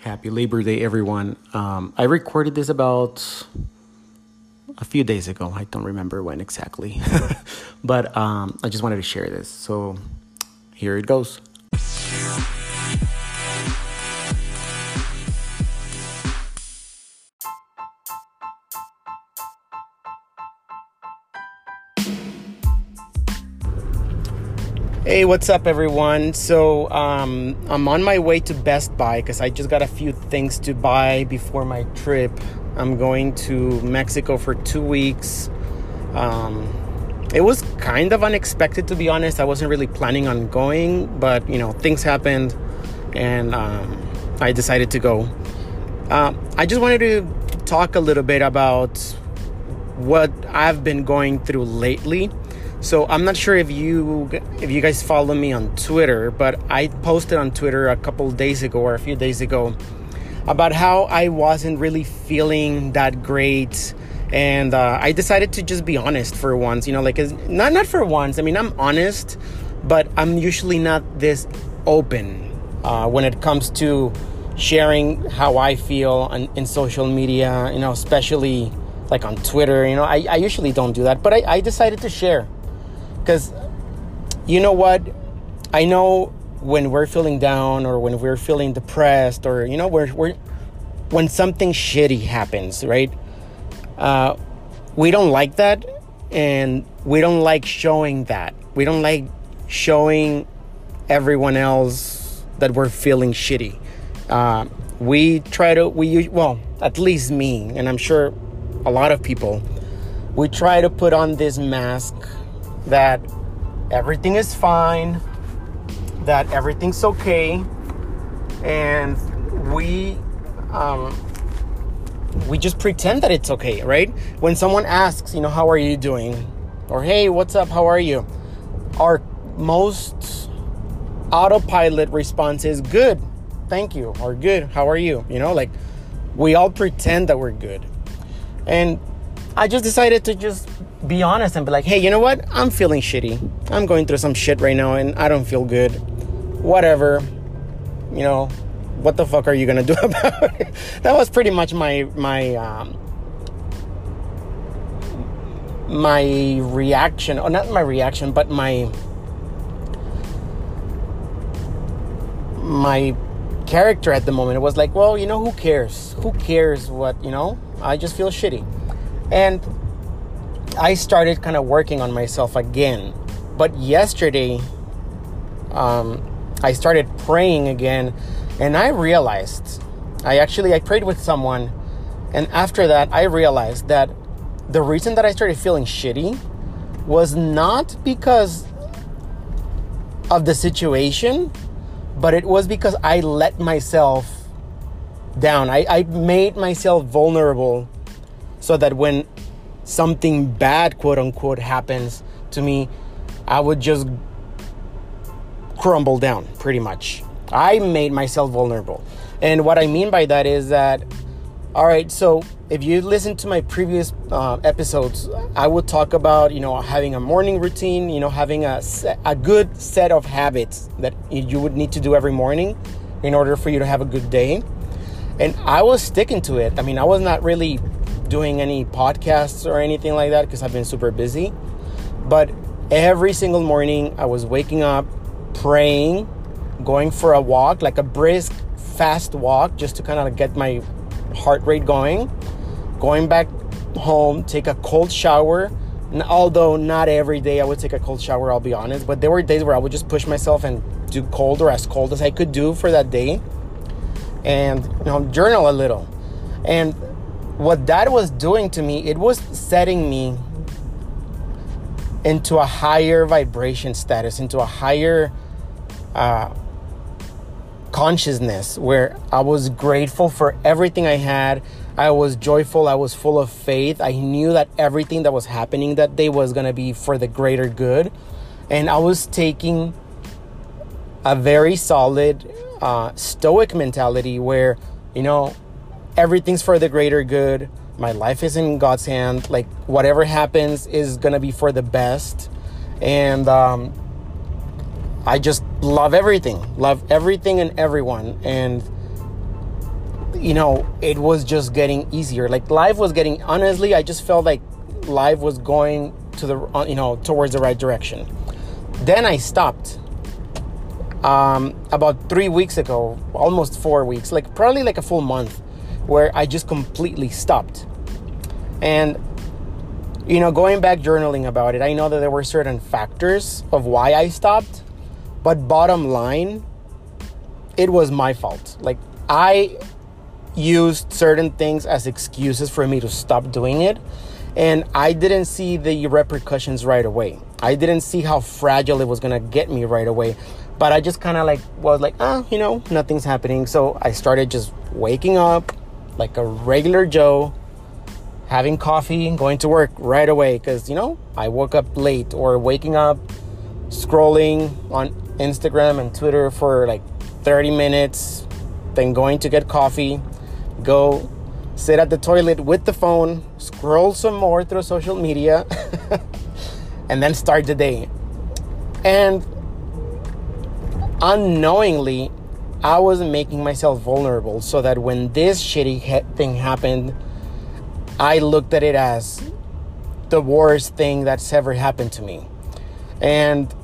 Happy Labor Day, everyone. Um, I recorded this about a few days ago. I don't remember when exactly, but um, I just wanted to share this. So here it goes. Hey, what's up, everyone? So, um, I'm on my way to Best Buy because I just got a few things to buy before my trip. I'm going to Mexico for two weeks. Um, it was kind of unexpected, to be honest. I wasn't really planning on going, but you know, things happened and um, I decided to go. Uh, I just wanted to talk a little bit about what I've been going through lately so I'm not sure if you if you guys follow me on Twitter, but I posted on Twitter a couple days ago or a few days ago about how I wasn't really feeling that great, and uh, I decided to just be honest for once. You know, like not not for once. I mean, I'm honest, but I'm usually not this open uh, when it comes to sharing how I feel on, in social media. You know, especially like on Twitter. You know, I, I usually don't do that, but I, I decided to share because you know what? I know when we're feeling down or when we're feeling depressed or, you know, we're, we're when something shitty happens, right? Uh, we don't like that and we don't like showing that. We don't like showing everyone else that we're feeling shitty. Uh, we try to, we, well, at least me, and I'm sure a lot of people, we try to put on this mask that everything is fine, that everything's okay, and we um, we just pretend that it's okay, right? When someone asks, you know, how are you doing? Or hey, what's up? How are you? Our most autopilot response is good, thank you, or good, how are you? You know, like we all pretend that we're good. And I just decided to just be honest and be like, hey, you know what? I'm feeling shitty. I'm going through some shit right now and I don't feel good. Whatever. You know, what the fuck are you gonna do about it? that was pretty much my my um, my reaction, or not my reaction, but my my character at the moment. It was like, well, you know, who cares? Who cares what you know? I just feel shitty, and I started kind of working on myself again. But yesterday, um, I started praying again, and I realized, I actually I prayed with someone, and after that I realized that the reason that I started feeling shitty was not because of the situation, but it was because I let myself down. I, I made myself vulnerable so that when something bad, quote unquote, happens to me, I would just crumble down pretty much. I made myself vulnerable. And what I mean by that is that, all right, so if you listen to my previous uh, episodes, I would talk about, you know, having a morning routine, you know, having a, a good set of habits that you would need to do every morning in order for you to have a good day. And I was sticking to it. I mean, I was not really doing any podcasts or anything like that because I've been super busy. But every single morning, I was waking up, praying, going for a walk, like a brisk, fast walk, just to kind of get my heart rate going. Going back home, take a cold shower. And although not every day I would take a cold shower, I'll be honest, but there were days where I would just push myself and do cold or as cold as I could do for that day, and you know journal a little. And what that was doing to me, it was setting me into a higher vibration status, into a higher uh, consciousness where I was grateful for everything I had. I was joyful. I was full of faith. I knew that everything that was happening that day was going to be for the greater good. And I was taking a very solid uh, stoic mentality where, you know, everything's for the greater good. My life is in God's hand. Like whatever happens is gonna be for the best, and um, I just love everything, love everything and everyone, and you know, it was just getting easier. Like life was getting honestly, I just felt like life was going to the uh, you know towards the right direction. Then I stopped. Um, about three weeks ago, almost four weeks, like probably like a full month, where I just completely stopped. And you know, going back journaling about it, I know that there were certain factors of why I stopped, but bottom line, it was my fault. Like I used certain things as excuses for me to stop doing it. And I didn't see the repercussions right away. I didn't see how fragile it was gonna get me right away. But I just kind of like was like, ah, you know, nothing's happening. So I started just waking up like a regular Joe, having coffee, going to work right away. Cause you know, I woke up late or waking up, scrolling on Instagram and Twitter for like 30 minutes, then going to get coffee, go sit at the toilet with the phone, scroll some more through social media, and then start the day. And unknowingly, I wasn't making myself vulnerable so that when this shitty thing happened, I looked at it as the worst thing that's ever happened to me. And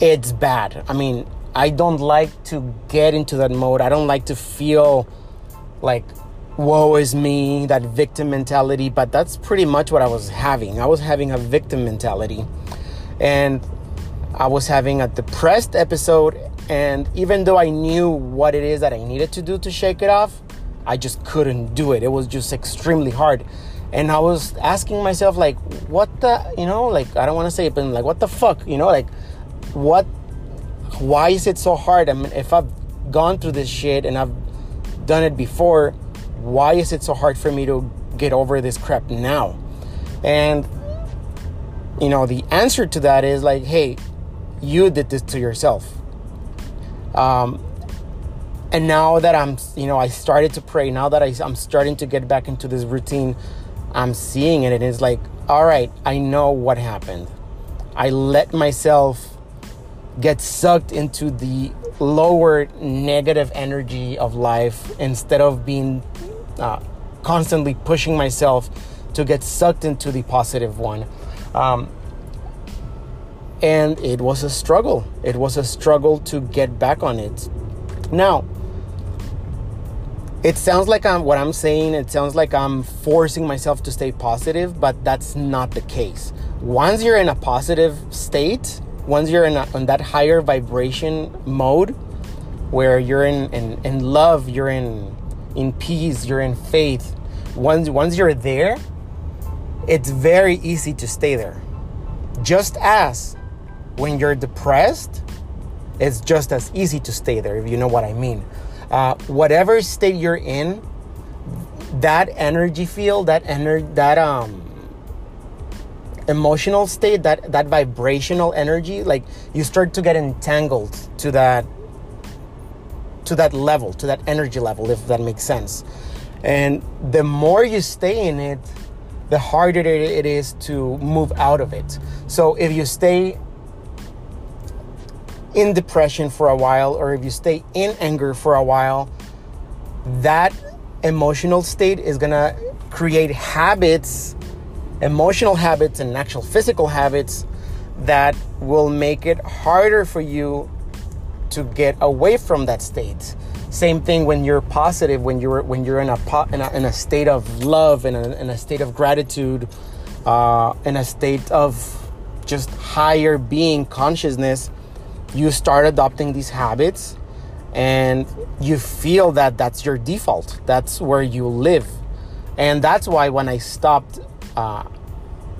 it's bad. I mean, I don't like to get into that mode. I don't like to feel like, woe is me, that victim mentality. But that's pretty much what I was having. I was having a victim mentality. And I was having a depressed episode. And even though I knew what it is that I needed to do to shake it off, I just couldn't do it. It was just extremely hard. And I was asking myself, like, what the, you know, like, I don't want to say it, but like, what the fuck, you know, like, what why is it so hard? I mean, if I've gone through this shit and I've done it before, why is it so hard for me to get over this crap now? And, you know, the answer to that is like, hey, you did this to yourself. Um, and now that I'm, you know, I started to pray, now that I, I'm starting to get back into this routine, I'm seeing it and it's like, all right, I know what happened. I let myself get sucked into the lower negative energy of life instead of being uh, constantly pushing myself to get sucked into the positive one. Um, and it was a struggle. It was a struggle to get back on it. Now, it sounds like I'm what I'm saying, it sounds like I'm forcing myself to stay positive, but that's not the case. Once you're in a positive state, once you're in, a, in that higher vibration mode where you're in, in, in love you're in in peace you're in faith once once you're there it's very easy to stay there just as when you're depressed it's just as easy to stay there if you know what i mean. Uh, whatever state you're in that energy field that energy that um emotional state that that vibrational energy like you start to get entangled to that to that level to that energy level if that makes sense. And the more you stay in it the harder it is to move out of it. So if you stay in depression for a while or if you stay in anger for a while that emotional state is going to create habits emotional habits and actual physical habits that will make it harder for you to get away from that state. Same thing when you're positive, when you're when you're in a in a, in a state of love, in a, in a state of gratitude, uh, in a state of just higher being consciousness, you start adopting these habits, and you feel that that's your default. That's where you live, and that's why when I stopped uh,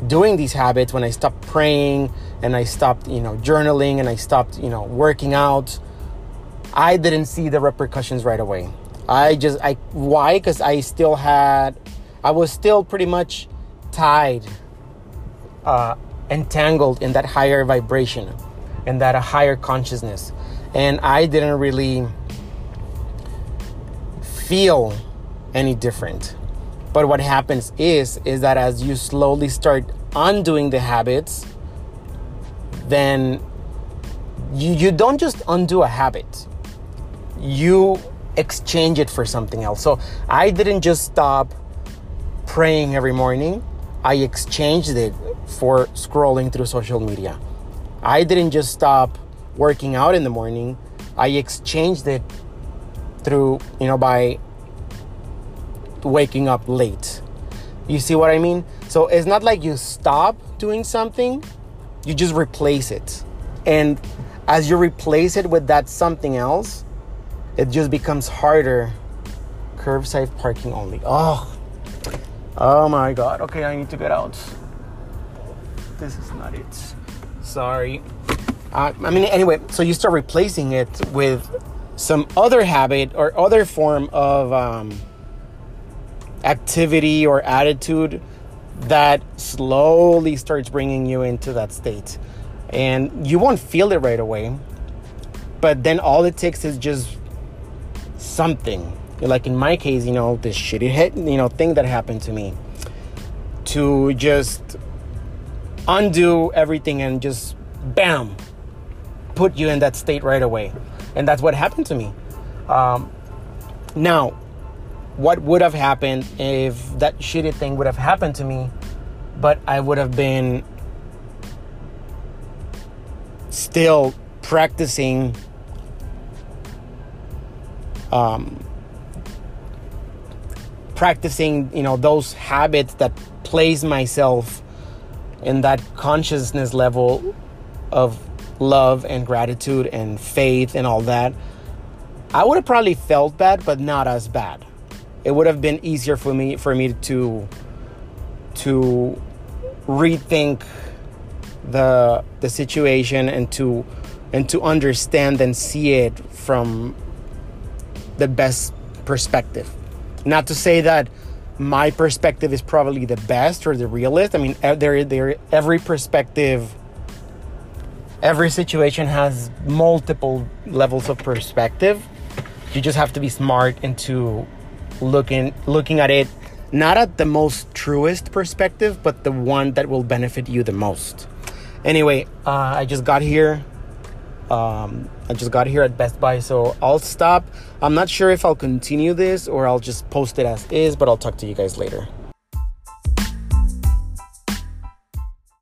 doing these habits, when I stopped praying and I stopped, you know, journaling and I stopped, you know, working out, I didn't see the repercussions right away. I just, I, why? Because I still had, I was still pretty much tied, uh, entangled in that higher vibration and that a higher consciousness. And I didn't really feel any different. But what happens is is that as you slowly start undoing the habits, then you, you don't just undo a habit. you exchange it for something else. So I didn't just stop praying every morning, I exchanged it for scrolling through social media. I didn't just stop working out in the morning, I exchanged it through, you know, by waking up late. You see what I mean? So it's not like you stop doing something, you just replace it. And as you replace it with that something else, it just becomes harder. Curbside parking only. Oh, oh my god. Okay, I need to get out. This is not it. Sorry. Uh, I mean, anyway, so you start replacing it with some other habit or other form of um, activity or attitude that slowly starts bringing you into that state. And you won't feel it right away, but then all it takes is just something. Like in my case, you know, this shitty hit, you know, thing that happened to me to just undo everything and just bam, put you in that state right away. And that's what happened to me. Um, now, what would have happened if that shitty thing would have happened to me, but I would have been still practicing um, practicing you know those habits that place myself in that consciousness level of love and gratitude and faith and all that i would have probably felt bad but not as bad it would have been easier for me for me to to rethink the the situation and to and to understand and see it from the best perspective. Not to say that my perspective is probably the best or the realist. I mean, there, there, every perspective, every situation has multiple levels of perspective. You just have to be smart into looking looking at it not at the most truest perspective, but the one that will benefit you the most. Anyway, uh, I just got here. Um, I just got here at Best Buy, so I'll stop. I'm not sure if I'll continue this or I'll just post it as is, but I'll talk to you guys later.